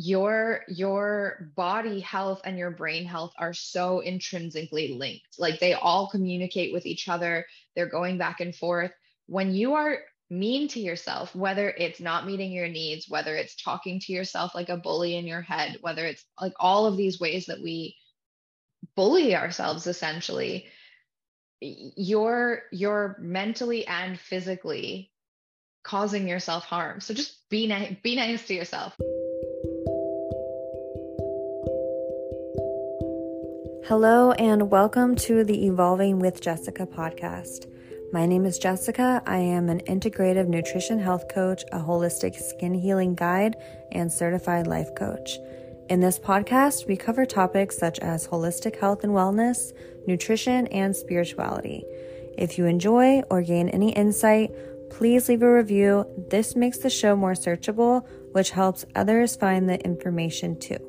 your your body health and your brain health are so intrinsically linked. Like they all communicate with each other. They're going back and forth. When you are mean to yourself whether it's not meeting your needs whether it's talking to yourself like a bully in your head whether it's like all of these ways that we bully ourselves essentially you're you're mentally and physically causing yourself harm. So just be nice be nice to yourself Hello, and welcome to the Evolving with Jessica podcast. My name is Jessica. I am an integrative nutrition health coach, a holistic skin healing guide, and certified life coach. In this podcast, we cover topics such as holistic health and wellness, nutrition, and spirituality. If you enjoy or gain any insight, please leave a review. This makes the show more searchable, which helps others find the information too.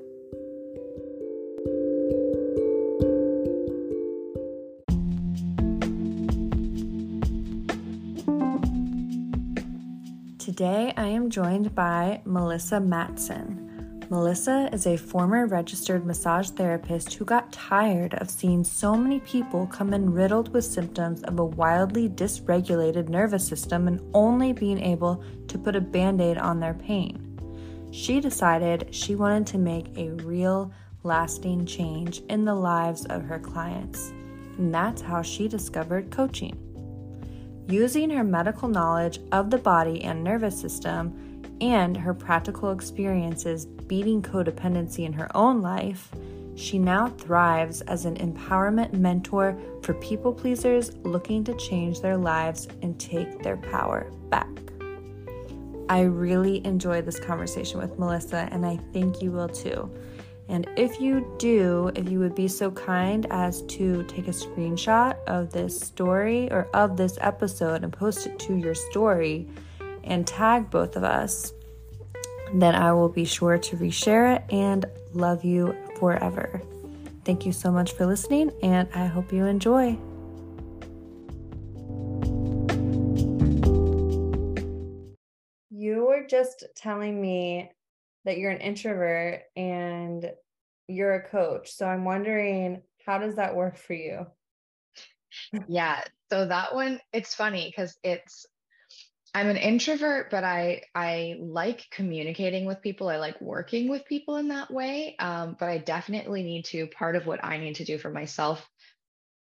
Today I am joined by Melissa Matson. Melissa is a former registered massage therapist who got tired of seeing so many people come in riddled with symptoms of a wildly dysregulated nervous system and only being able to put a band aid on their pain. She decided she wanted to make a real, lasting change in the lives of her clients. And that's how she discovered coaching. Using her medical knowledge of the body and nervous system and her practical experiences beating codependency in her own life, she now thrives as an empowerment mentor for people pleasers looking to change their lives and take their power back. I really enjoyed this conversation with Melissa, and I think you will too. And if you do, if you would be so kind as to take a screenshot of this story or of this episode and post it to your story and tag both of us, then I will be sure to reshare it and love you forever. Thank you so much for listening, and I hope you enjoy. You were just telling me that you're an introvert and you're a coach. So I'm wondering, how does that work for you? yeah. So that one, it's funny because it's, I'm an introvert, but I I like communicating with people. I like working with people in that way. Um, but I definitely need to. Part of what I need to do for myself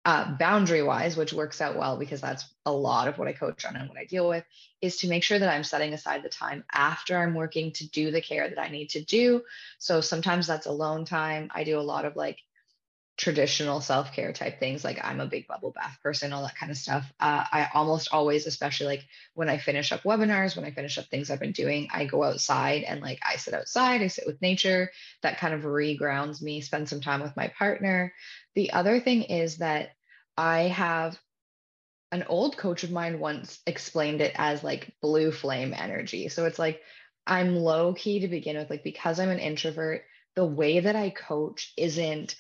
uh, boundary wise, which works out well because that's a lot of what I coach on and what I deal with, is to make sure that I'm setting aside the time after I'm working to do the care that I need to do. So sometimes that's alone time. I do a lot of like traditional self care type things. Like I'm a big bubble bath person, all that kind of stuff. Uh, I almost always, especially like when I finish up webinars, when I finish up things I've been doing, I go outside and like I sit outside, I sit with nature. That kind of regrounds me, spend some time with my partner. The other thing is that I have an old coach of mine once explained it as like blue flame energy. So it's like I'm low key to begin with, like because I'm an introvert, the way that I coach isn't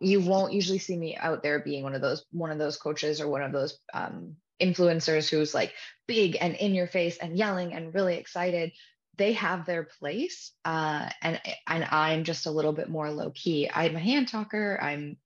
you won't usually see me out there being one of those one of those coaches or one of those um, influencers who's like big and in your face and yelling and really excited. They have their place uh, and and i'm just a little bit more low key i'm a hand talker. I'm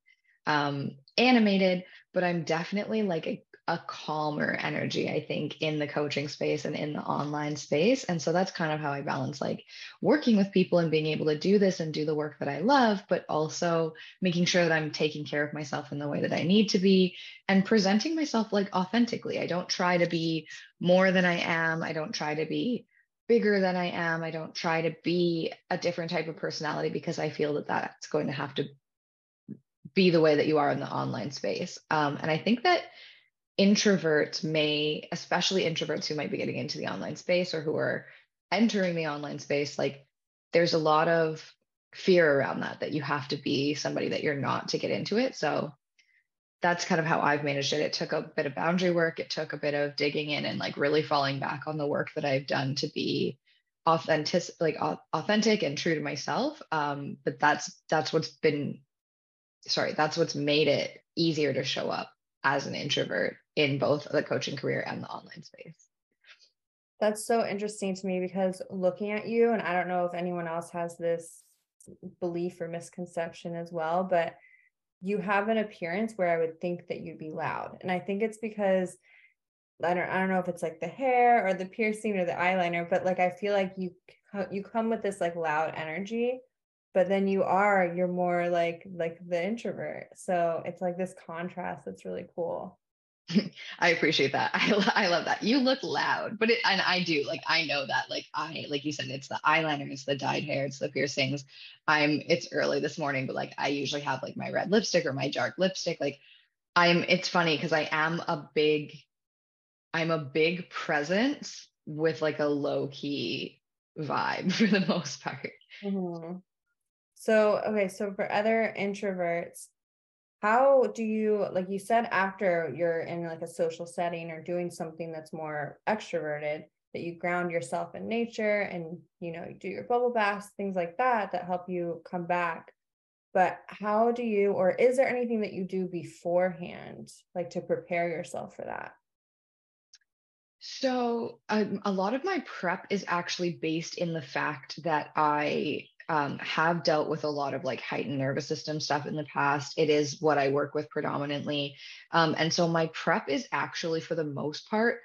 um, animated, but I'm definitely like a, a calmer energy, I think, in the coaching space and in the online space. And so that's kind of how I balance like working with people and being able to do this and do the work that I love, but also making sure that I'm taking care of myself in the way that I need to be and presenting myself like authentically. I don't try to be more than I am. I don't try to be bigger than I am. I don't try to be a different type of personality because I feel that that's going to have to be the way that you are in the online space. Um, and I think that introverts may, especially introverts who might be getting into the online space or who are entering the online space, like there's a lot of fear around that, that you have to be somebody that you're not to get into it. So that's kind of how I've managed it. It took a bit of boundary work. It took a bit of digging in and like really falling back on the work that I've done to be authentic, like authentic and true to myself. Um, but that's that's what's been sorry, that's what's made it easier to show up as an introvert in both the coaching career and the online space. That's so interesting to me because looking at you, and I don't know if anyone else has this belief or misconception as well, but you have an appearance where I would think that you'd be loud. And I think it's because I don't I don't know if it's like the hair or the piercing or the eyeliner, but like I feel like you you come with this like loud energy, but then you are you're more like like the introvert. So it's like this contrast that's really cool. I appreciate that. I, I love that. You look loud, but it, and I do like, I know that like I, like you said, it's the eyeliner, it's the dyed hair, it's the piercings. I'm, it's early this morning, but like I usually have like my red lipstick or my dark lipstick. Like I'm, it's funny because I am a big, I'm a big presence with like a low key vibe for the most part. Mm-hmm. So, okay. So for other introverts, how do you like you said after you're in like a social setting or doing something that's more extroverted that you ground yourself in nature and you know you do your bubble baths things like that that help you come back but how do you or is there anything that you do beforehand like to prepare yourself for that so um, a lot of my prep is actually based in the fact that i um, have dealt with a lot of like heightened nervous system stuff in the past. It is what I work with predominantly. Um, and so my prep is actually, for the most part,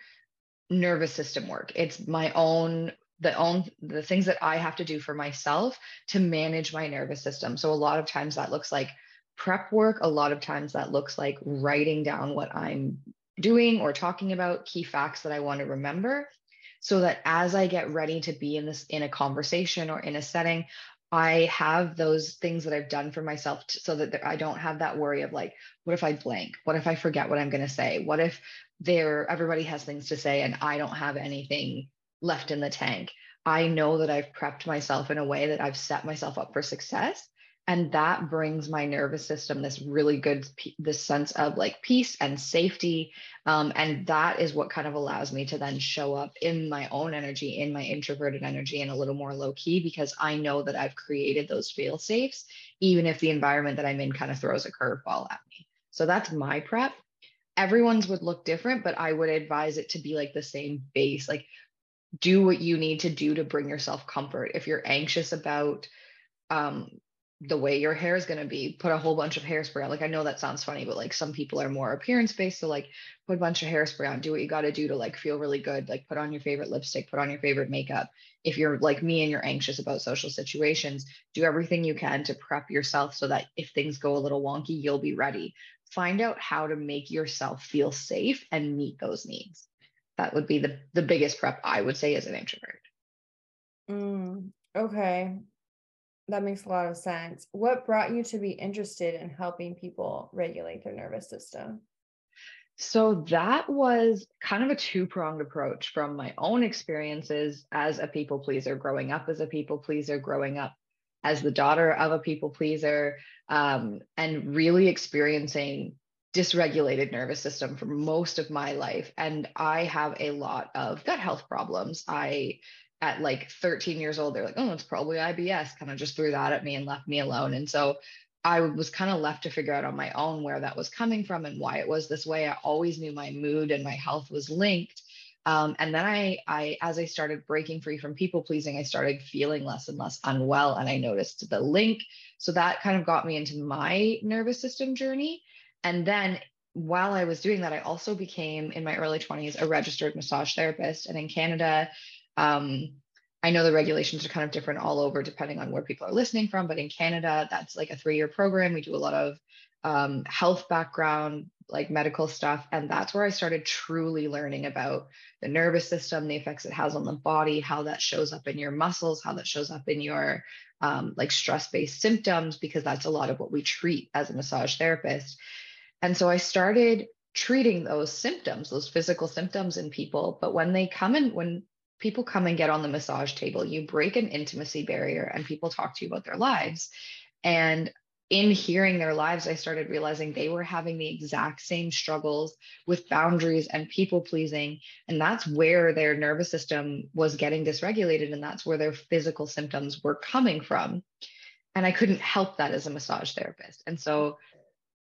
nervous system work. It's my own the own the things that I have to do for myself to manage my nervous system. So a lot of times that looks like prep work. A lot of times that looks like writing down what I'm doing or talking about key facts that I want to remember so that as I get ready to be in this in a conversation or in a setting, I have those things that I've done for myself so that I don't have that worry of like, what if I blank? What if I forget what I'm going to say? What if there everybody has things to say and I don't have anything left in the tank? I know that I've prepped myself in a way that I've set myself up for success and that brings my nervous system this really good this sense of like peace and safety. Um, and that is what kind of allows me to then show up in my own energy in my introverted energy and a little more low key because i know that i've created those feel safes even if the environment that i'm in kind of throws a curveball at me. So that's my prep. Everyone's would look different but i would advise it to be like the same base. Like do what you need to do to bring yourself comfort. If you're anxious about um, the way your hair is going to be put a whole bunch of hairspray on. Like i know that sounds funny but like some people are more appearance based so like put a bunch of hairspray on do what you got to do to like feel really good like put on your favorite lipstick put on your favorite makeup. If you're like me and you're anxious about social situations do everything you can to prep yourself so that if things go a little wonky you'll be ready. Find out how to make yourself feel safe and meet those needs. That would be the the biggest prep i would say as an introvert. Mm, okay that makes a lot of sense. What brought you to be interested in helping people regulate their nervous system? So that was kind of a two pronged approach from my own experiences as a people pleaser, growing up as a people pleaser, growing up as the daughter of a people pleaser, um, and really experiencing dysregulated nervous system for most of my life. And I have a lot of gut health problems. I at like 13 years old, they're like, oh, it's probably IBS, kind of just threw that at me and left me alone. And so I was kind of left to figure out on my own where that was coming from and why it was this way. I always knew my mood and my health was linked. Um, and then I, I, as I started breaking free from people pleasing, I started feeling less and less unwell, and I noticed the link. So that kind of got me into my nervous system journey. And then while I was doing that, I also became in my early 20s a registered massage therapist. And in Canada, um, I know the regulations are kind of different all over depending on where people are listening from, but in Canada, that's like a three year program. We do a lot of um, health background, like medical stuff. And that's where I started truly learning about the nervous system, the effects it has on the body, how that shows up in your muscles, how that shows up in your um, like stress based symptoms, because that's a lot of what we treat as a massage therapist. And so I started treating those symptoms, those physical symptoms in people. But when they come in, when people come and get on the massage table, you break an intimacy barrier and people talk to you about their lives. And in hearing their lives, I started realizing they were having the exact same struggles with boundaries and people pleasing. And that's where their nervous system was getting dysregulated. And that's where their physical symptoms were coming from. And I couldn't help that as a massage therapist. And so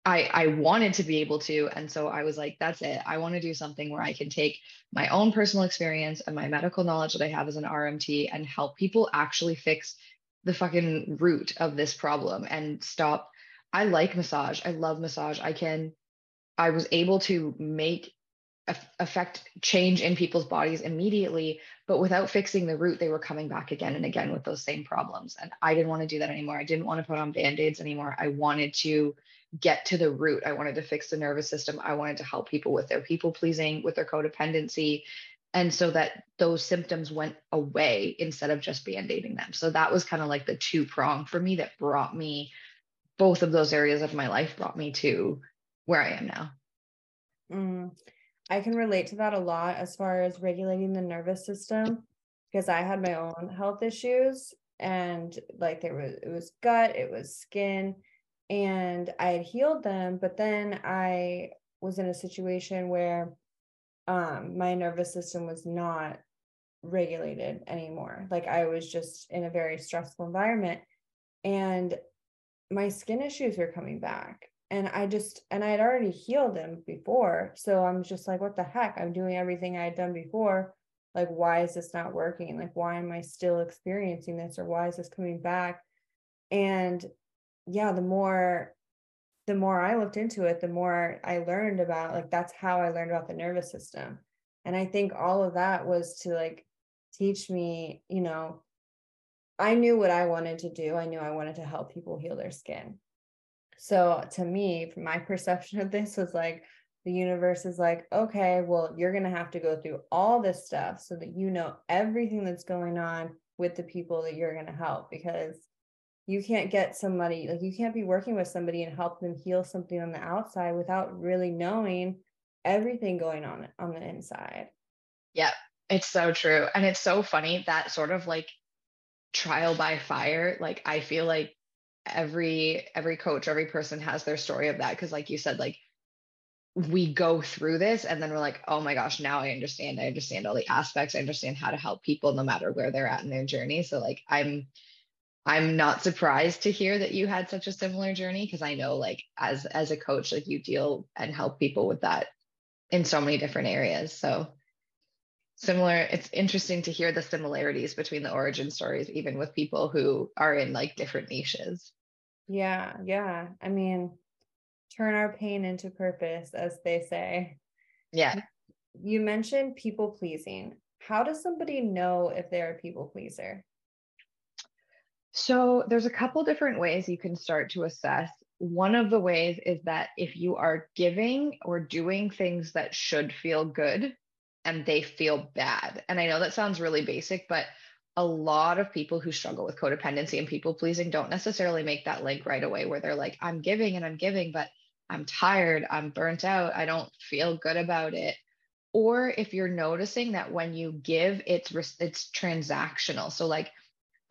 I, I wanted to be able to. And so I was like, that's it. I want to do something where I can take my own personal experience and my medical knowledge that I have as an RMT and help people actually fix the fucking root of this problem and stop. I like massage. I love massage. I can, I was able to make affect change in people's bodies immediately but without fixing the root they were coming back again and again with those same problems and i didn't want to do that anymore i didn't want to put on band-aids anymore i wanted to get to the root. I wanted to fix the nervous system. I wanted to help people with their people pleasing with their codependency. And so that those symptoms went away instead of just band-aiding them. So that was kind of like the two prong for me that brought me both of those areas of my life brought me to where i am now. Mm. I can relate to that a lot as far as regulating the nervous system because I had my own health issues and like there was it was gut, it was skin and I had healed them, but then I was in a situation where um my nervous system was not regulated anymore. Like I was just in a very stressful environment and my skin issues were coming back and I just and I had already healed them before. So I'm just like, what the heck? I'm doing everything I had done before. Like, why is this not working? Like, why am I still experiencing this or why is this coming back? And yeah, the more the more I looked into it, the more I learned about like that's how I learned about the nervous system. And I think all of that was to like teach me, you know, I knew what I wanted to do. I knew I wanted to help people heal their skin. So to me, my perception of this was like the universe is like, okay, well, you're going to have to go through all this stuff so that you know everything that's going on with the people that you're going to help because you can't get somebody like you can't be working with somebody and help them heal something on the outside without really knowing everything going on on the inside. Yeah, it's so true. And it's so funny that sort of like trial by fire, like I feel like every every coach every person has their story of that because like you said like we go through this and then we're like oh my gosh now i understand i understand all the aspects i understand how to help people no matter where they're at in their journey so like i'm i'm not surprised to hear that you had such a similar journey because i know like as as a coach like you deal and help people with that in so many different areas. So similar it's interesting to hear the similarities between the origin stories even with people who are in like different niches. Yeah yeah. I mean turn our pain into purpose as they say. Yeah. You mentioned people pleasing. How does somebody know if they're a people pleaser so there's a couple different ways you can start to assess one of the ways is that if you are giving or doing things that should feel good and they feel bad. And I know that sounds really basic, but a lot of people who struggle with codependency and people pleasing don't necessarily make that link right away where they're like, I'm giving and I'm giving, but I'm tired, I'm burnt out, I don't feel good about it. Or if you're noticing that when you give, it's it's transactional. So like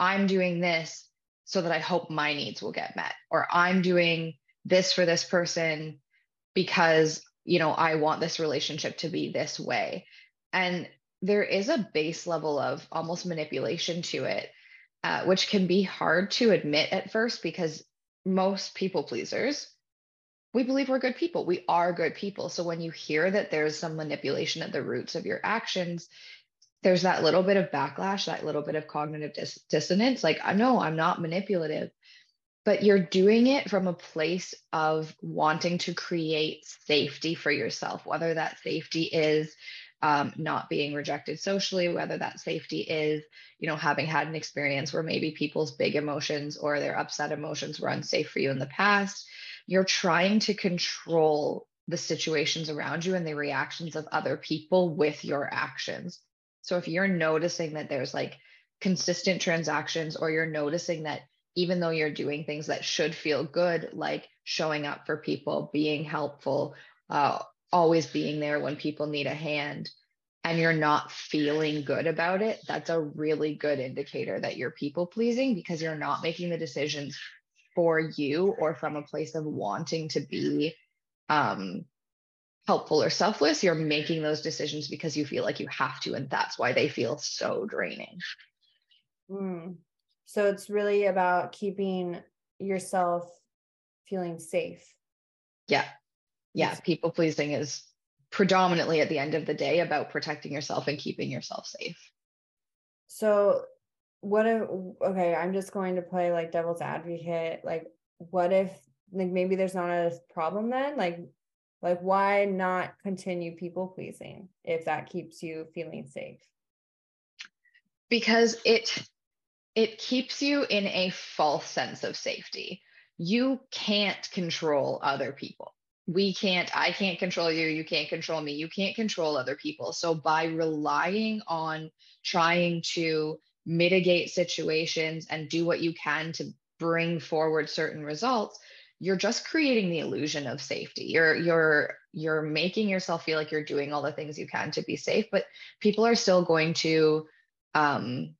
I'm doing this so that I hope my needs will get met, or I'm doing this for this person because you know I want this relationship to be this way. And there is a base level of almost manipulation to it, uh, which can be hard to admit at first because most people pleasers, we believe we're good people. We are good people. So when you hear that there's some manipulation at the roots of your actions, there's that little bit of backlash, that little bit of cognitive dis- dissonance. Like, I know I'm not manipulative, but you're doing it from a place of wanting to create safety for yourself, whether that safety is um, not being rejected socially, whether that safety is, you know, having had an experience where maybe people's big emotions or their upset emotions were unsafe for you in the past. You're trying to control the situations around you and the reactions of other people with your actions. So if you're noticing that there's like consistent transactions, or you're noticing that even though you're doing things that should feel good, like showing up for people, being helpful, uh, always being there when people need a hand and you're not feeling good about it, that's a really good indicator that you're people pleasing because you're not making the decisions for you or from a place of wanting to be um, helpful or selfless. You're making those decisions because you feel like you have to, and that's why they feel so draining. Mm. So it's really about keeping yourself feeling safe Yeah. Yeah. People pleasing is predominantly at the end of the day about protecting yourself and keeping yourself safe. So, what if, okay, I'm just going to play like devil's advocate. Like, what if, like, maybe there's not a problem then? Like, like why not continue people pleasing if that keeps you feeling safe? Because it it keeps you in a false sense of safety. You can't control other people. We can't i can't control you you can't control me you can't control other people. So by relying on trying to mitigate situations and do what you can to bring forward certain results you're just creating the illusion of safety. You're you're you're making yourself feel like you're doing all the things you can to be safe but people are still going to um,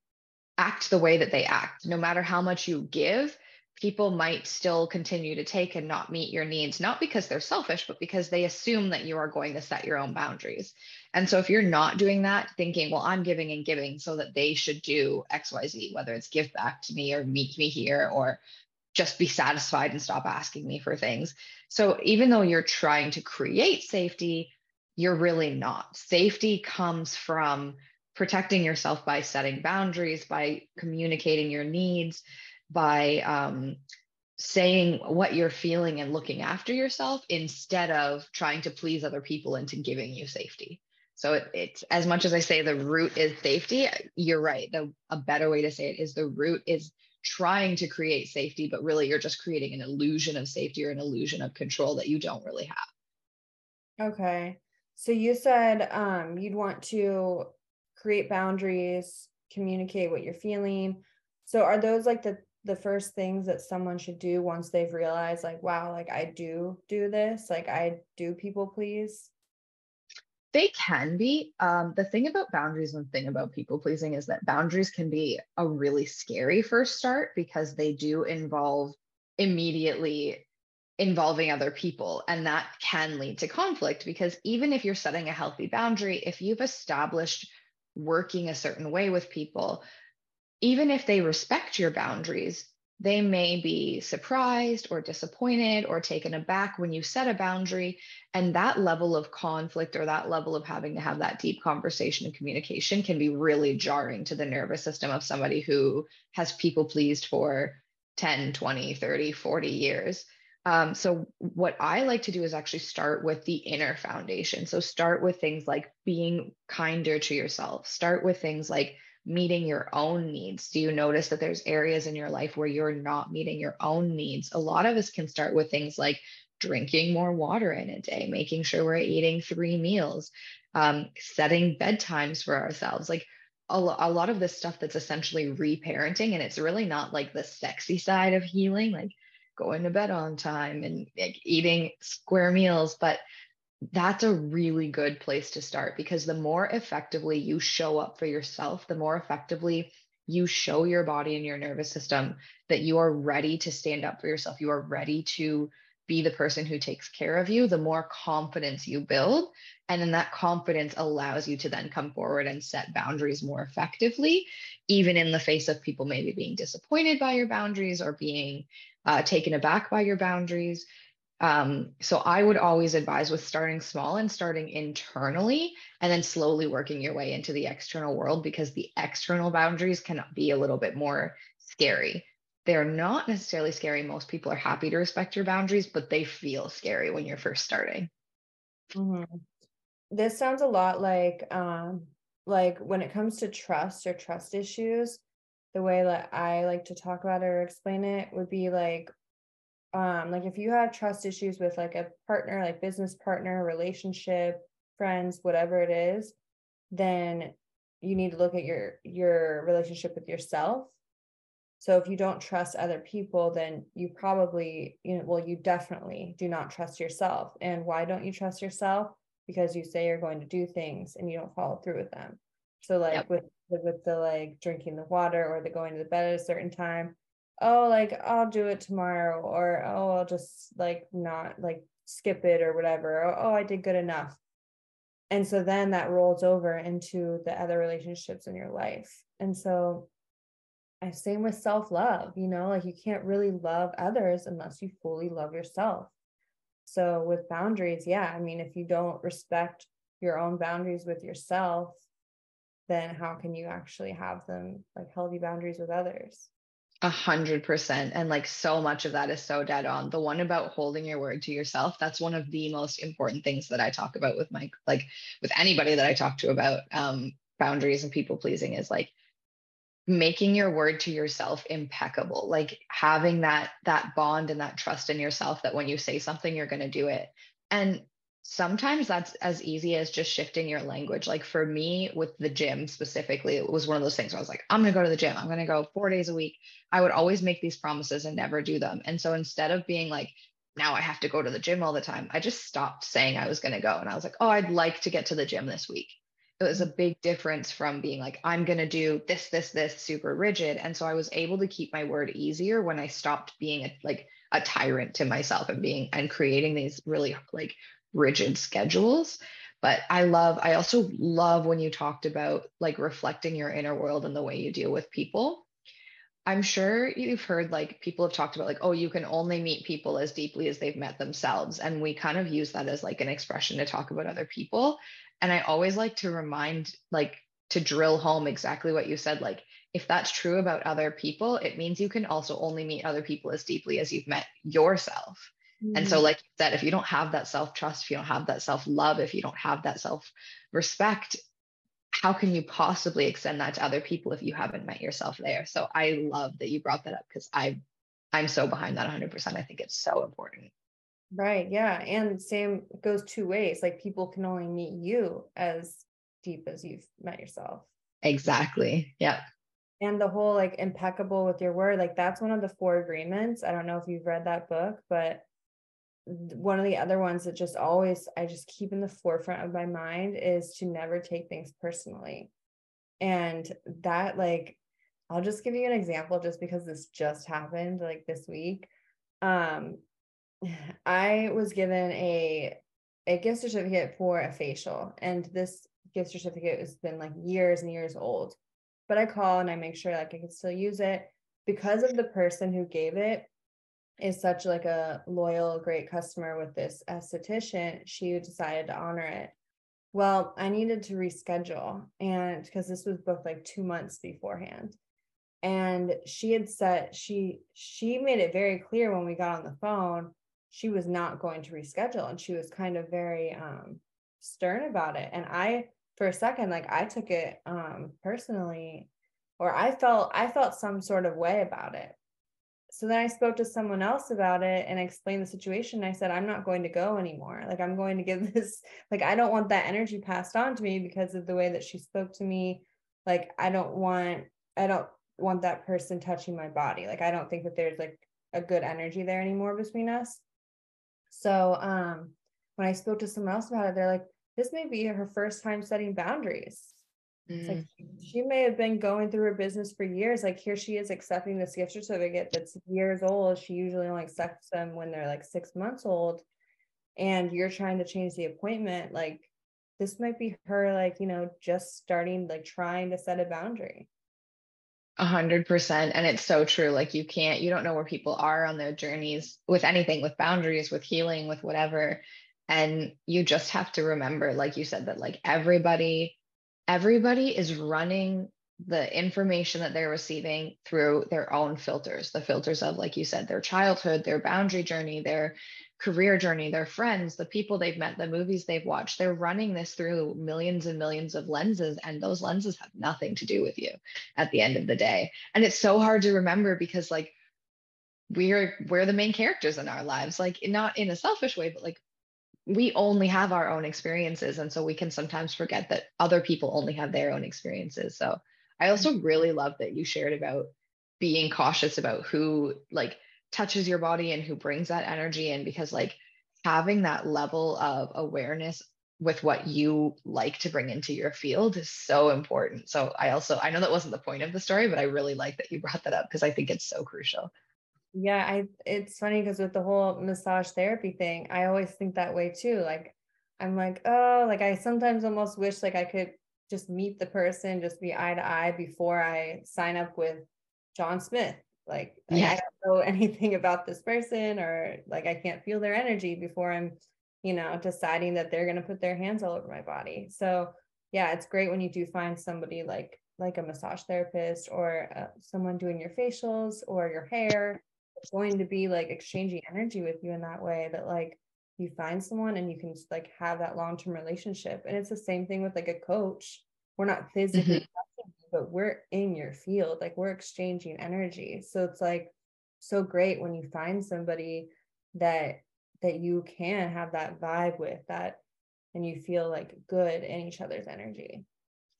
act the way that they act. No matter how much you give people might still continue to take and not meet your needs not because they're selfish but because they assume that you are going to set your own boundaries. And so if you're not doing that thinking well i'm giving and giving so that they should do xyz whether it's give back to me or meet me here or just be satisfied and stop asking me for things. So even though you're trying to create safety, you're really not. Safety comes from protecting yourself by setting boundaries, by communicating your needs, by um, saying what you're feeling and looking after yourself instead of trying to please other people into giving you safety. So it, it's as much as I say the root is safety, you're right. The, a better way to say it is the root is trying to create safety, but really you're just creating an illusion of safety or an illusion of control that you don't really have. Okay. So you said um, you'd want to create boundaries, communicate what you're feeling. So are those like the the first things that someone should do once they've realized like wow, like I do do this, like I do people please? They can be. Um, the thing about boundaries and the thing about people pleasing is that boundaries can be a really scary first start because they do involve immediately involving other people. And that can lead to conflict because even if you're setting a healthy boundary, if you've established working a certain way with people, even if they respect your boundaries, they may be surprised or disappointed or taken aback when you set a boundary. And that level of conflict or that level of having to have that deep conversation and communication can be really jarring to the nervous system of somebody who has people pleased for 10, 20, 30, 40 years. Um, so, what I like to do is actually start with the inner foundation. So, start with things like being kinder to yourself, start with things like meeting your own needs? Do you notice that there's areas in your life where you're not meeting your own needs? A lot of us can start with things like drinking more water in a day, making sure we're eating three meals, um, setting bedtimes for ourselves. Like a, a lot of this stuff that's essentially reparenting, and it's really not like the sexy side of healing, like going to bed on time and like, eating square meals, but that's a really good place to start because the more effectively you show up for yourself, the more effectively you show your body and your nervous system that you are ready to stand up for yourself, you are ready to be the person who takes care of you, the more confidence you build. And then that confidence allows you to then come forward and set boundaries more effectively, even in the face of people maybe being disappointed by your boundaries or being uh, taken aback by your boundaries. Um, so I would always advise with starting small and starting internally and then slowly working your way into the external world because the external boundaries can be a little bit more scary. They're not necessarily scary. Most people are happy to respect your boundaries, but they feel scary when you're first starting. Mm-hmm. This sounds a lot like um, like when it comes to trust or trust issues, the way that I like to talk about it or explain it would be like um like if you have trust issues with like a partner like business partner relationship friends whatever it is then you need to look at your your relationship with yourself. So if you don't trust other people then you probably you know well you definitely do not trust yourself. And why don't you trust yourself? Because you say you're going to do things and you don't follow through with them. So like yep. with with the like drinking the water or the going to the bed at a certain time oh like i'll do it tomorrow or oh i'll just like not like skip it or whatever or, oh i did good enough. And so then that rolls over into the other relationships in your life. And so I same with self-love you know like you can't really love others unless you fully love yourself. So with boundaries, yeah, I mean, if you don't respect your own boundaries with yourself, then how can you actually have them like healthy boundaries with others? A hundred percent. And like so much of that is so dead on. The one about holding your word to yourself, that's one of the most important things that I talk about with my like with anybody that I talk to about um boundaries and people pleasing is like making your word to yourself impeccable like having that that bond and that trust in yourself that when you say something you're going to do it and sometimes that's as easy as just shifting your language. Like for me with the gym specifically it was one of those things where i was like i'm going to go to the gym. I'm going to go four days a week. I would always make these promises and never do them. And so instead of being like now i have to go to the gym all the time i just stopped saying i was going to go. And i was like oh i'd like to get to the gym this week. It was a big difference from being like i'm going to do this this this super rigid. And so i was able to keep my word easier when i stopped being a, like a tyrant to myself and being and creating these really like rigid schedules but i love i also love when you talked about like reflecting your inner world and the way you deal with people i'm sure you've heard like people have talked about like oh you can only meet people as deeply as they've met themselves and we kind of use that as like an expression to talk about other people and I always like to remind, like, to drill home exactly what you said. Like, if that's true about other people, it means you can also only meet other people as deeply as you've met yourself. Mm-hmm. And so, mm. like you said, if you don't have that self trust, if you don't have that self love, if you don't have that self respect, how can you possibly extend that to other people if you haven't met yourself there? So I love that you brought that up because I I'm so behind that 100%. I think it's so important. Right. Yeah. And same goes two ways. Like people can only meet you as deep as you've met yourself. Exactly. Yeah. And the whole like impeccable with your word, like that's one of the four agreements. I don't know if you've read that book, but one of the other ones that just always I just keep in the forefront of my mind is to never take things personally. And that like I'll just give you an example just because this just happened like this week. Um I was given a a gift certificate for a facial, and this gift certificate has been like years and years old. But I call and I make sure like I can still use it because of the person who gave it is such like a loyal, great customer with this esthetician. She decided to honor it. Well, I needed to reschedule, and because this was booked like two months beforehand and she had said she she made it very clear when we got on the phone she was not going to reschedule and she was kind of very um, stern about it and i for a second like i took it um, personally or i felt i felt some sort of way about it so then i spoke to someone else about it and explained the situation. I said i'm not going to go anymore. Like i'm going to give this like i don't want that energy passed on to me because of the way that she spoke to me. Like i don't want i don't want that person touching my body. Like i don't think that there's like a good energy there anymore between us. So um, when I spoke to someone else about it, they're like, this may be her first time setting boundaries. It's like mm. she may have been going through her business for years. Like here she is accepting this gift certificate that's years old. She usually only accepts them when they're like six months old. And you're trying to change the appointment. Like this might be her like, you know, just starting like trying to set a boundary. A hundred percent. And it's so true. Like you can't, you don't know where people are on their journeys with anything, with boundaries, with healing, with whatever. And you just have to remember, like you said, that like everybody, everybody is running the information that they're receiving through their own filters, the filters of, like you said, their childhood, their boundary journey, their career journey, their friends, the people they've met, the movies they've watched. They're running this through millions and millions of lenses, and those lenses have nothing to do with you at the end of the day. And it's so hard to remember because, like, we're we're the main characters in our lives, like not in a selfish way, but like we only have our own experiences, and so we can sometimes forget that other people only have their own experiences. So I also mm-hmm. really love that you shared about being cautious about who like touches your body and who brings that energy in because like having that level of awareness with what you like to bring into your field is so important. So I also I know that wasn't the point of the story, but I really like that you brought that up because I think it's so crucial. Yeah, I it's funny because with the whole massage therapy thing, I always think that way too. Like I'm like, oh, like I sometimes almost wish like I could just meet the person, just be eye to eye before I sign up with John Smith Like, yeah. I don't know anything about this person or like I can't feel their energy before I'm, you know, deciding that they're going to put their hands all over my body. So, yeah, it's great when you do find somebody like like a massage therapist or uh, someone doing your facials or your hair going to be like exchanging energy with you in that way that like you find someone and you can just like have that long-term relationship. And it's the same thing with like a coach. We're not physically mm-hmm. but we're in your field. Like we're exchanging energy. So it's like so great when you find somebody that that you can have that vibe with that and you feel like good in each other's energy.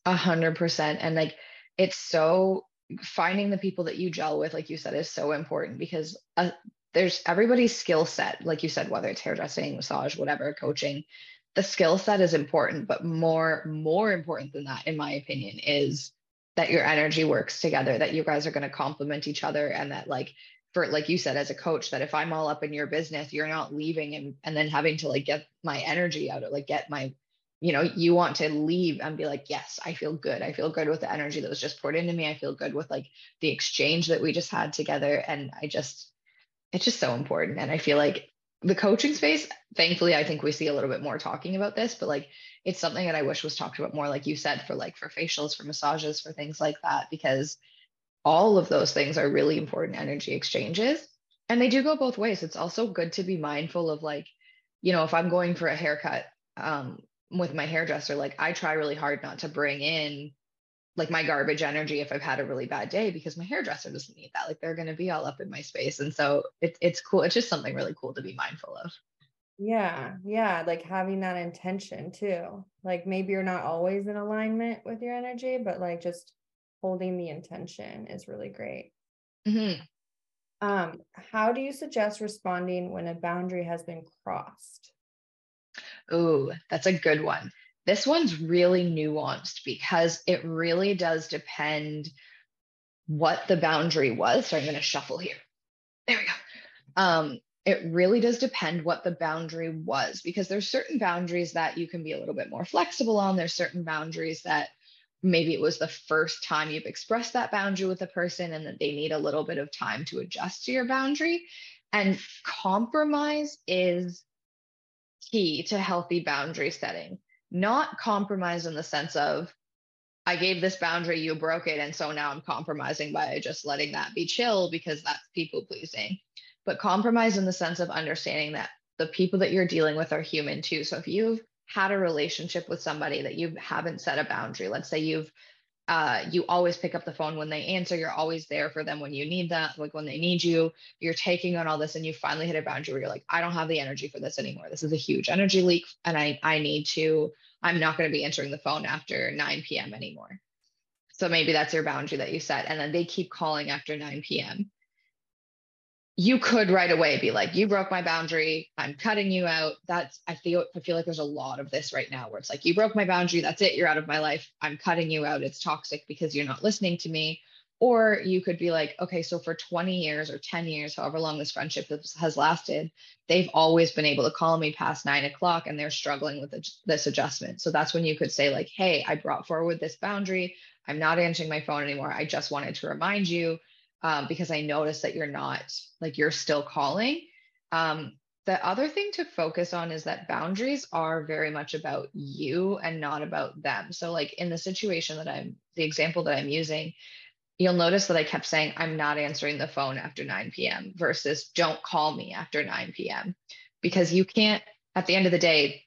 A hundred percent. And like it's so finding the people that you gel with like you said is so important because uh, there's everybody's skill set like you said whether it's hairdressing massage whatever coaching the skill set is important but more more important than that in my opinion is that your energy works together that you guys are going to complement each other and that like for like you said as a coach that if i'm all up in your business you're not leaving and and then having to like get my energy out of like get my you know you want to leave and be like yes i feel good. I feel good with the energy that was just poured into me. I feel good with like the exchange that we just had together. And i just it's just so important. And i feel like the coaching space thankfully i think we see a little bit more talking about this but like it's something that i wish was talked about more like you said for like for facials for massages for things like that because all of those things are really important energy exchanges. And they do go both ways. It's also good to be mindful of like you know if i'm going for a haircut um with my hairdresser, like I try really hard not to bring in like my garbage energy if I've had a really bad day because my hairdresser doesn't need that. Like they're going to be all up in my space. And so it, it's cool. It's just something really cool to be mindful of. Yeah. Yeah. Like having that intention too. Like maybe you're not always in alignment with your energy, but like just holding the intention is really great. Mm-hmm. Um, how do you suggest responding when a boundary has been crossed? Oh, that's a good one. This one's really nuanced because it really does depend what the boundary was. So I'm going to shuffle here. There we go. Um, it really does depend what the boundary was because there's certain boundaries that you can be a little bit more flexible on. There's certain boundaries that maybe it was the first time you've expressed that boundary with a person and that they need a little bit of time to adjust to your boundary. And compromise is key to healthy boundary setting, not compromise in the sense of, I gave this boundary, you broke it. And so now I'm compromising by just letting that be chill because that's people pleasing. But compromise in the sense of understanding that the people that you're dealing with are human too. So if you've had a relationship with somebody that you haven't set a boundary, let's say you've uh, you always pick up the phone when they answer. You're always there for them when you need that, like when they need you. You're taking on all this, and you finally hit a boundary where you're like, I don't have the energy for this anymore. This is a huge energy leak, and I I need to. I'm not going to be answering the phone after 9 p.m. anymore. So maybe that's your boundary that you set, and then they keep calling after 9 p.m you could right away be like you broke my boundary. I'm cutting you out. That's i feel i feel like there's a lot of this right now where it's like you broke my boundary. That's it. You're out of my life. I'm cutting you out. It's toxic because you're not listening to me. Or you could be like okay so for 20 years or 10 years however long this friendship has lasted they've always been able to call me past nine o'clock and they're struggling with this adjustment. So that's when you could say like hey i brought forward this boundary. I'm not answering my phone anymore. I just wanted to remind you um, because I noticed that you're not like you're still calling. Um, the other thing to focus on is that boundaries are very much about you and not about them. So, like in the situation that I'm, the example that I'm using, you'll notice that I kept saying, I'm not answering the phone after 9 p.m. versus don't call me after 9 p.m. Because you can't, at the end of the day,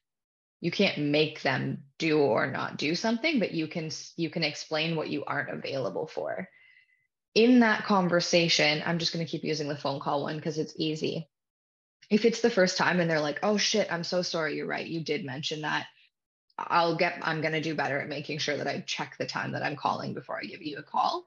you can't make them do or not do something, but you can you can explain what you aren't available for in that conversation, I'm just going to keep using the phone call one because it's easy. If it's the first time and they're like, oh shit, I'm so sorry, you're right, you did mention that. I'll get, I'm going to do better at making sure that I check the time that I'm calling before I give you a call.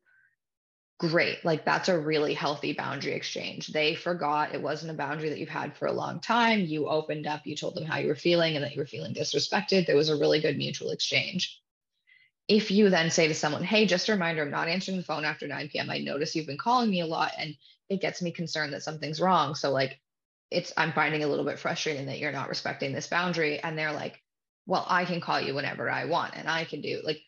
Great. Like that's a really healthy boundary exchange. They forgot it wasn't a boundary that you've had for a long time. You opened up, you told them how you were feeling and that you were feeling disrespected. There was a really good mutual exchange if you then say to someone, hey, just a reminder, I'm not answering the phone after 9 p.m. I notice you've been calling me a lot and it gets me concerned that something's wrong. So like it's I'm finding a little bit frustrating that you're not respecting this boundary. And they're like, well, I can call you whenever I want and I can do like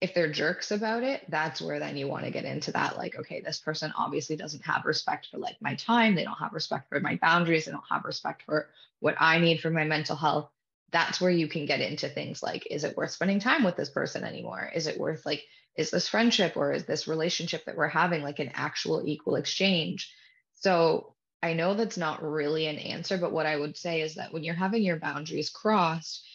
if they're jerks about it, that's where then you want to get into that. Like, okay, this person obviously doesn't have respect for like my time. They don't have respect for my boundaries. They don't have respect for what I need for my mental health. That's where you can get into things like, is it worth spending time with this person anymore? Is it worth like, is this friendship or is this relationship that we're having like an actual equal exchange? So I know that's not really an answer, but what I would say is that when you're having your boundaries crossed,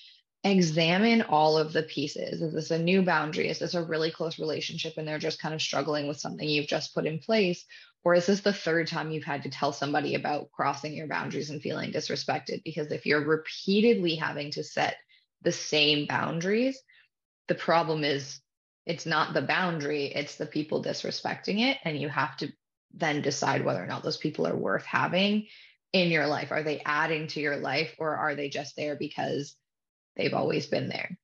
examine all of the pieces. Is this a new boundary? Is this a really close relationship and they're just kind of struggling with something you've just put in place? Or is this the third time you've had to tell somebody about crossing your boundaries and feeling disrespected? Because if you're repeatedly having to set the same boundaries, the problem is it's not the boundary, it's the people disrespecting it. And you have to then decide whether or not those people are worth having in your life. Are they adding to your life or are they just there because they've always been there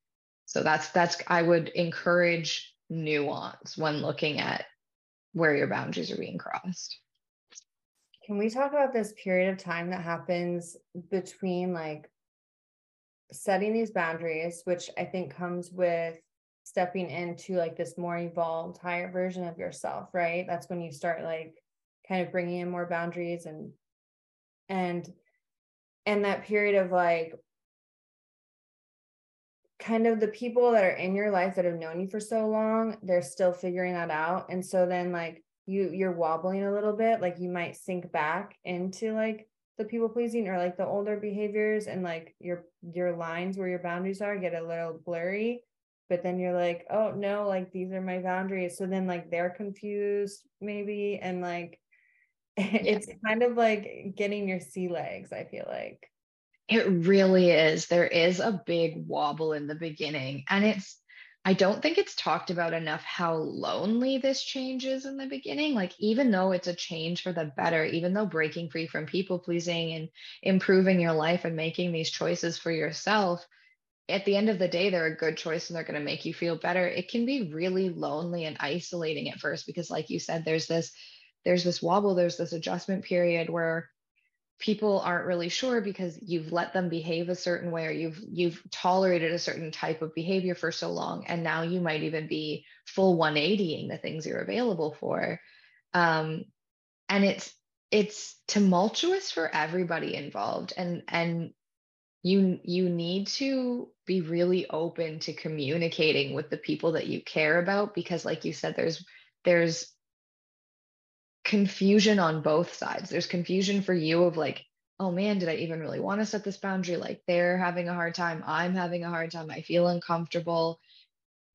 so that's that's i would encourage nuance when looking at where your boundaries are being crossed. Can we talk about this period of time that happens between like setting these boundaries which i think comes with stepping into like this more evolved higher version of yourself right? That's when you start like kind of bringing in more boundaries and and and that period of like kind of the people that are in your life that have known you for so long they're still figuring that out. And so then like you you're wobbling a little bit like you might sink back into like the people pleasing or like the older behaviors and like your your lines where your boundaries are get a little blurry. But then you're like oh no like these are my boundaries. So then like they're confused maybe and like yeah. it's kind of like getting your sea legs i feel like it really is. There is a big wobble in the beginning. And it's, I don't think it's talked about enough how lonely this change is in the beginning. Like, even though it's a change for the better, even though breaking free from people pleasing and improving your life and making these choices for yourself, at the end of the day, they're a good choice and they're going to make you feel better. It can be really lonely and isolating at first because, like you said, there's this there's this wobble there's this adjustment period where people aren't really sure because you've let them behave a certain way or you've you've tolerated a certain type of behavior for so long and now you might even be full 180ing the things you're available for. Um, and it's it's tumultuous for everybody involved and and you you need to be really open to communicating with the people that you care about because like you said there's there's confusion on both sides. There's confusion for you of like, oh man, did I even really want to set this boundary? Like they're having a hard time. I'm having a hard time. I feel uncomfortable.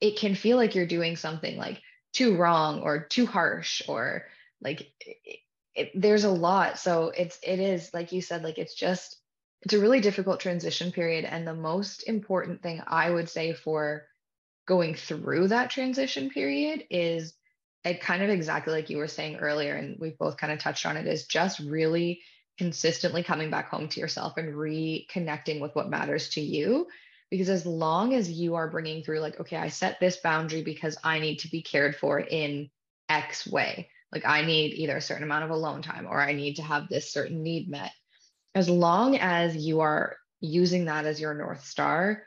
It can feel like you're doing something like too wrong or too harsh or like it, it, there's a lot. So it's, it is, like you said, like it's just, it's a really difficult transition period. And the most important thing I would say for going through that transition period is it kind of exactly like you were saying earlier, and we've both kind of touched on it, is just really consistently coming back home to yourself and reconnecting with what matters to you. Because as long as you are bringing through, like, okay, I set this boundary because I need to be cared for in X way. Like, I need either a certain amount of alone time or I need to have this certain need met. As long as you are using that as your North Star,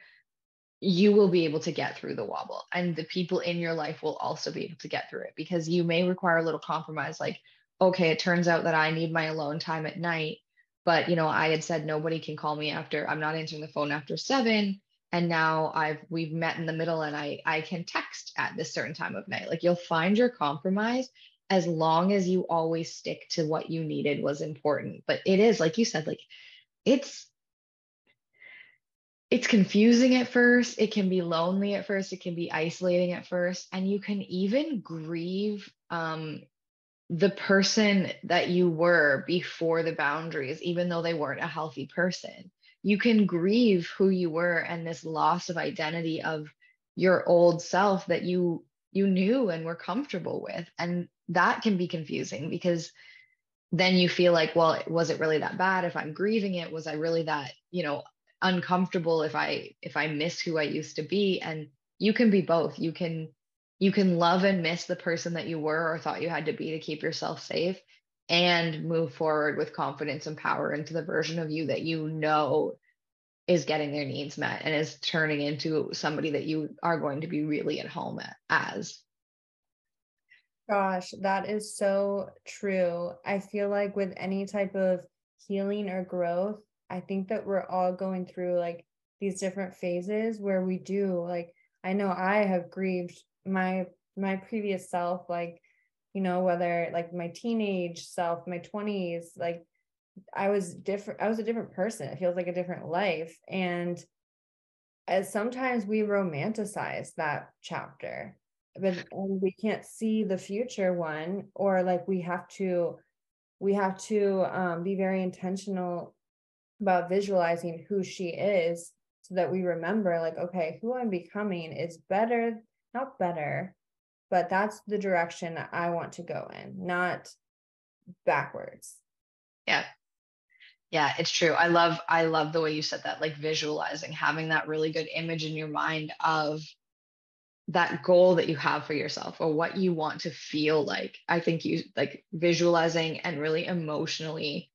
you will be able to get through the wobble and the people in your life will also be able to get through it because you may require a little compromise like okay it turns out that i need my alone time at night but you know i had said nobody can call me after i'm not answering the phone after 7 and now i've we've met in the middle and i i can text at this certain time of night. Like you'll find your compromise as long as you always stick to what you needed was important but it is like you said like it's it's confusing at first. It can be lonely at first. It can be isolating at first. And you can even grieve um, the person that you were before the boundaries, even though they weren't a healthy person. You can grieve who you were and this loss of identity of your old self that you you knew and were comfortable with and that can be confusing because then you feel like well was it really that bad if i'm grieving it was i really that you know uncomfortable if i if i miss who i used to be and you can be both you can you can love and miss the person that you were or thought you had to be to keep yourself safe and move forward with confidence and power into the version of you that you know is getting their needs met and is turning into somebody that you are going to be really at home as. Gosh, that is so true. I feel like with any type of healing or growth, I think that we're all going through like these different phases where we do like I know I have grieved my my previous self like you know whether like my teenage self, my 20s, like I was different I was a different person. It feels like a different life and as sometimes we romanticize that chapter but we can't see the future one or like we have to we have to um, be very intentional about visualizing who she is so that we remember like okay who i'm becoming is better not better but that's the direction i want to go in not backwards. Yeah. Yeah it's true. I love i love the way you said that like visualizing having that really good image in your mind of that goal that you have for yourself or what you want to feel like. I think you like visualizing and really emotionally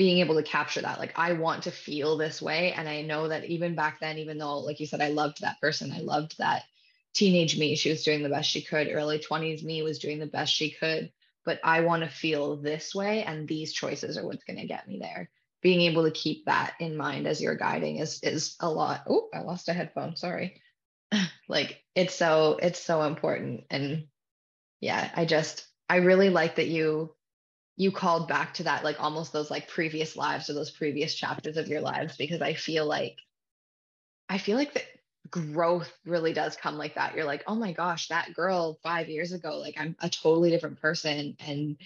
being able to capture that. Like i want to feel this way and i know that even back then even though like you said i loved that person i loved that teenage me she was doing the best she could. Early 20s me was doing the best she could. But i want to feel this way and these choices are what's going to get me there. Being able to keep that in mind as you're guiding is is a lot. Oh i lost a headphone sorry. Like it's so it's so important. And yeah i just i really like that you you called back to that like almost those like previous lives or those previous chapters of your lives because i feel like i feel like that growth really does come like that you're like oh my gosh that girl 5 years ago like i'm a totally different person and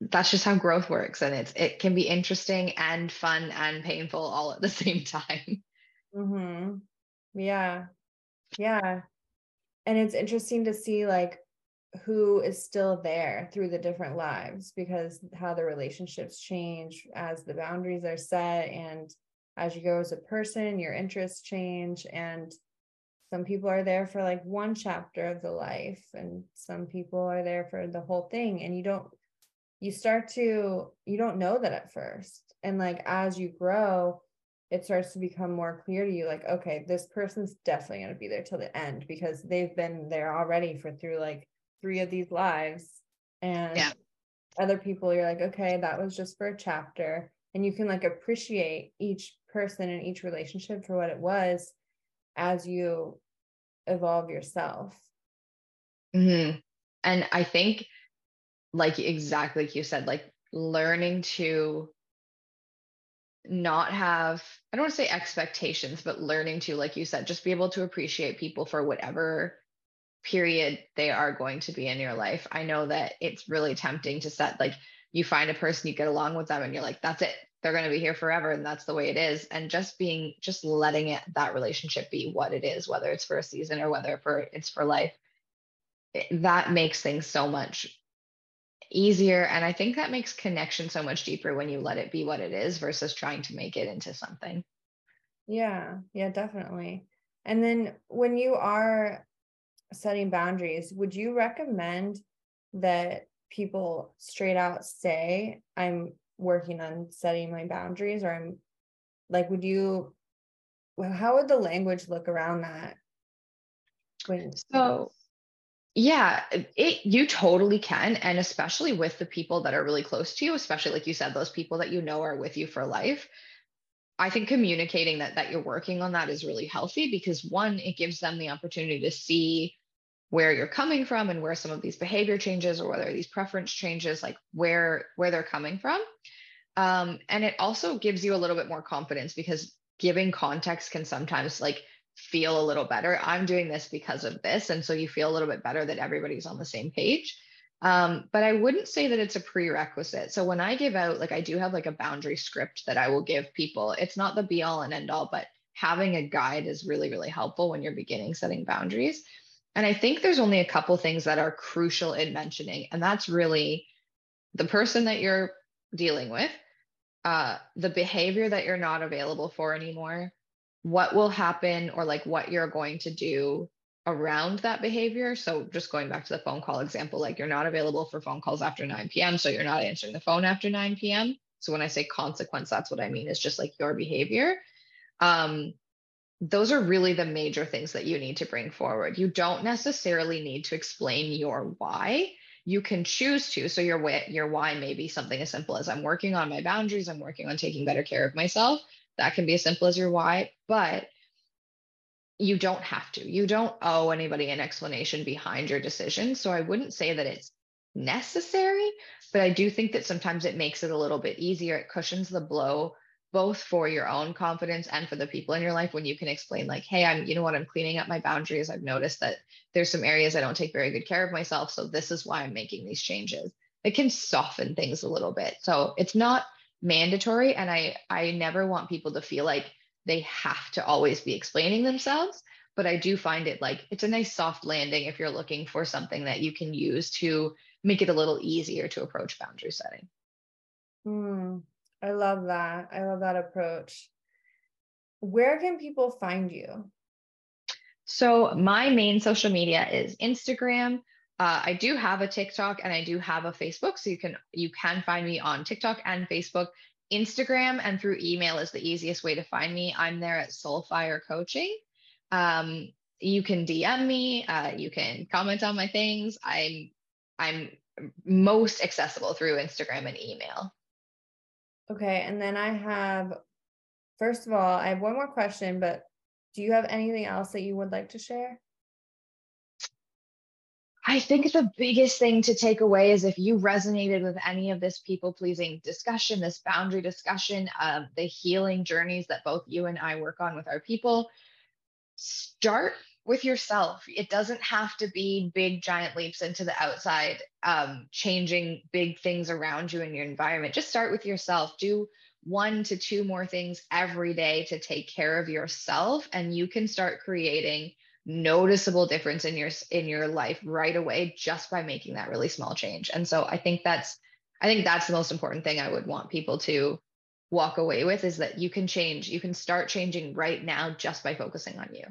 that's just how growth works and it's it can be interesting and fun and painful all at the same time mm-hmm. Yeah. Yeah. And it's interesting to see like who is still there through the different lives because how the relationships change as the boundaries are set and as you go as a person, your interests change. And some people are there for like one chapter of the life and some people are there for the whole thing. And you don't you start to you don't know that at first. And like as you grow it starts to become more clear to you like okay this person's definitely going to be there till the end because they've been there already for through like three of these lives and yeah. other people you're like okay that was just for a chapter and you can like appreciate each person and each relationship for what it was as you evolve yourself mm-hmm. and i think like exactly like you said like learning to not have i don't want to say expectations but learning to like you said just be able to appreciate people for whatever period they are going to be in your life i know that it's really tempting to set like you find a person you get along with them and you're like that's it they're going to be here forever and that's the way it is and just being just letting it that relationship be what it is whether it's for a season or whether for it's for life that makes things so much easier. And I think that makes connection so much deeper when you let it be what it is versus trying to make it into something. Yeah, yeah, definitely. And then when you are setting boundaries, would you recommend that people straight out say, I'm working on setting my boundaries, or I'm like, would you, how would the language look around that? So, yeah, it you totally can and especially with the people that are really close to you, especially like you said those people that you know are with you for life. I think communicating that that you're working on that is really healthy because one it gives them the opportunity to see where you're coming from and where some of these behavior changes or whether these preference changes like where where they're coming from. Um, and it also gives you a little bit more confidence because giving context can sometimes like feel a little better. I'm doing this because of this. And so you feel a little bit better that everybody's on the same page. Um, but I wouldn't say that it's a prerequisite. So when I give out, like I do have like a boundary script that I will give people. It's not the be all and end all, but having a guide is really, really helpful when you're beginning setting boundaries. And I think there's only a couple things that are crucial in mentioning, and that's really the person that you're dealing with, uh, the behavior that you're not available for anymore, what will happen or like what you're going to do around that behavior. So just going back to the phone call example, like you're not available for phone calls after 9 p.m. So you're not answering the phone after 9 p.m. So when I say consequence, that's what I mean is just like your behavior. Um, those are really the major things that you need to bring forward. You don't necessarily need to explain your why. You can choose to. So your way, your why may be something as simple as I'm working on my boundaries, I'm working on taking better care of myself. That can be as simple as your why, but you don't have to. You don't owe anybody an explanation behind your decision. So I wouldn't say that it's necessary, but I do think that sometimes it makes it a little bit easier. It cushions the blow both for your own confidence and for the people in your life when you can explain like hey i'm you know what? I'm cleaning up my boundaries. I've noticed that there's some areas i don't take very good care of myself so this is why i'm making these changes. It can soften things a little bit. So it's not mandatory and i i never want people to feel like they have to always be explaining themselves but i do find it like it's a nice soft landing if you're looking for something that you can use to make it a little easier to approach boundary setting. Mm, I love that. I love that approach. Where can people find you? So, my main social media is Instagram. Uh, I do have a TikTok and I do have a Facebook, so you can you can find me on TikTok and Facebook. Instagram and through email is the easiest way to find me. I'm there at Solfire Coaching. Um, you can DM me. Uh, you can comment on my things. I'm I'm most accessible through Instagram and email. Okay. And then I have, first of all, I have one more question, but do you have anything else that you would like to share? I think the biggest thing to take away is if you resonated with any of this people pleasing discussion, this boundary discussion, um, the healing journeys that both you and I work on with our people, start with yourself. It doesn't have to be big, giant leaps into the outside, um, changing big things around you in your environment. Just start with yourself. Do one to two more things every day to take care of yourself, and you can start creating noticeable difference in your in your life right away just by making that really small change. And so I think that's I think that's the most important thing I would want people to walk away with is that you can change. You can start changing right now just by focusing on you.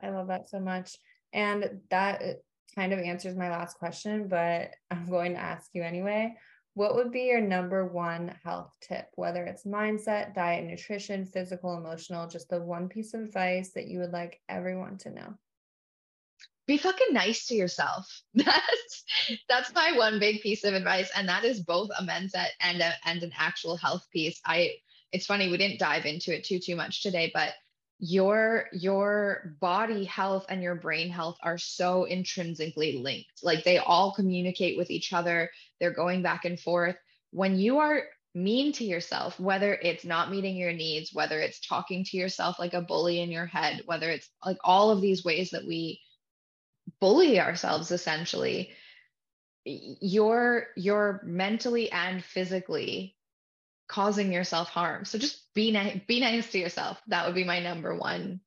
I love that so much. And that uh, kind of answers my last question, but I'm going to ask you anyway. What would be your number one health tip, whether it's mindset, diet, nutrition, physical, emotional, just the one piece of advice that you would like everyone to know? Be fucking nice to yourself. That's that's my one big piece of advice, and that is both a mindset and a, and an actual health piece. I it's funny we didn't dive into it too too much today, but your your body health and your brain health are so intrinsically linked. Like they all communicate with each other. They're going back and forth. When you are mean to yourself whether it's not meeting your needs whether it's talking to yourself like a bully in your head whether it's like all of these ways that we bully ourselves essentially you're you're mentally and physically causing yourself harm. So just be nice, be nice to yourself. That would be my number one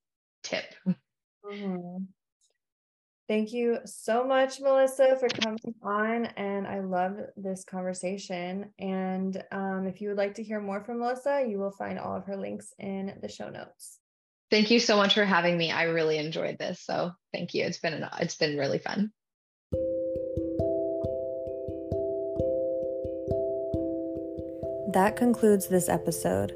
tip. Mm-hmm. Thank you so much, Melissa, for coming on. And I love this conversation. And um, if you would like to hear more from Melissa, you will find all of her links in the show notes. Thank you so much for having me. I really enjoyed this. So thank you. It's been an, it's been really fun. That concludes this episode.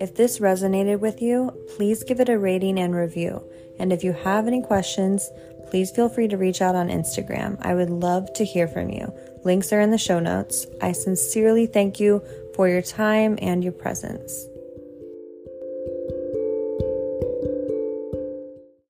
If this resonated with you, please give it a rating and review. And if you have any questions, please feel free to reach out on Instagram. I would love to hear from you. Links are in the show notes. I sincerely thank you for your time and your presence.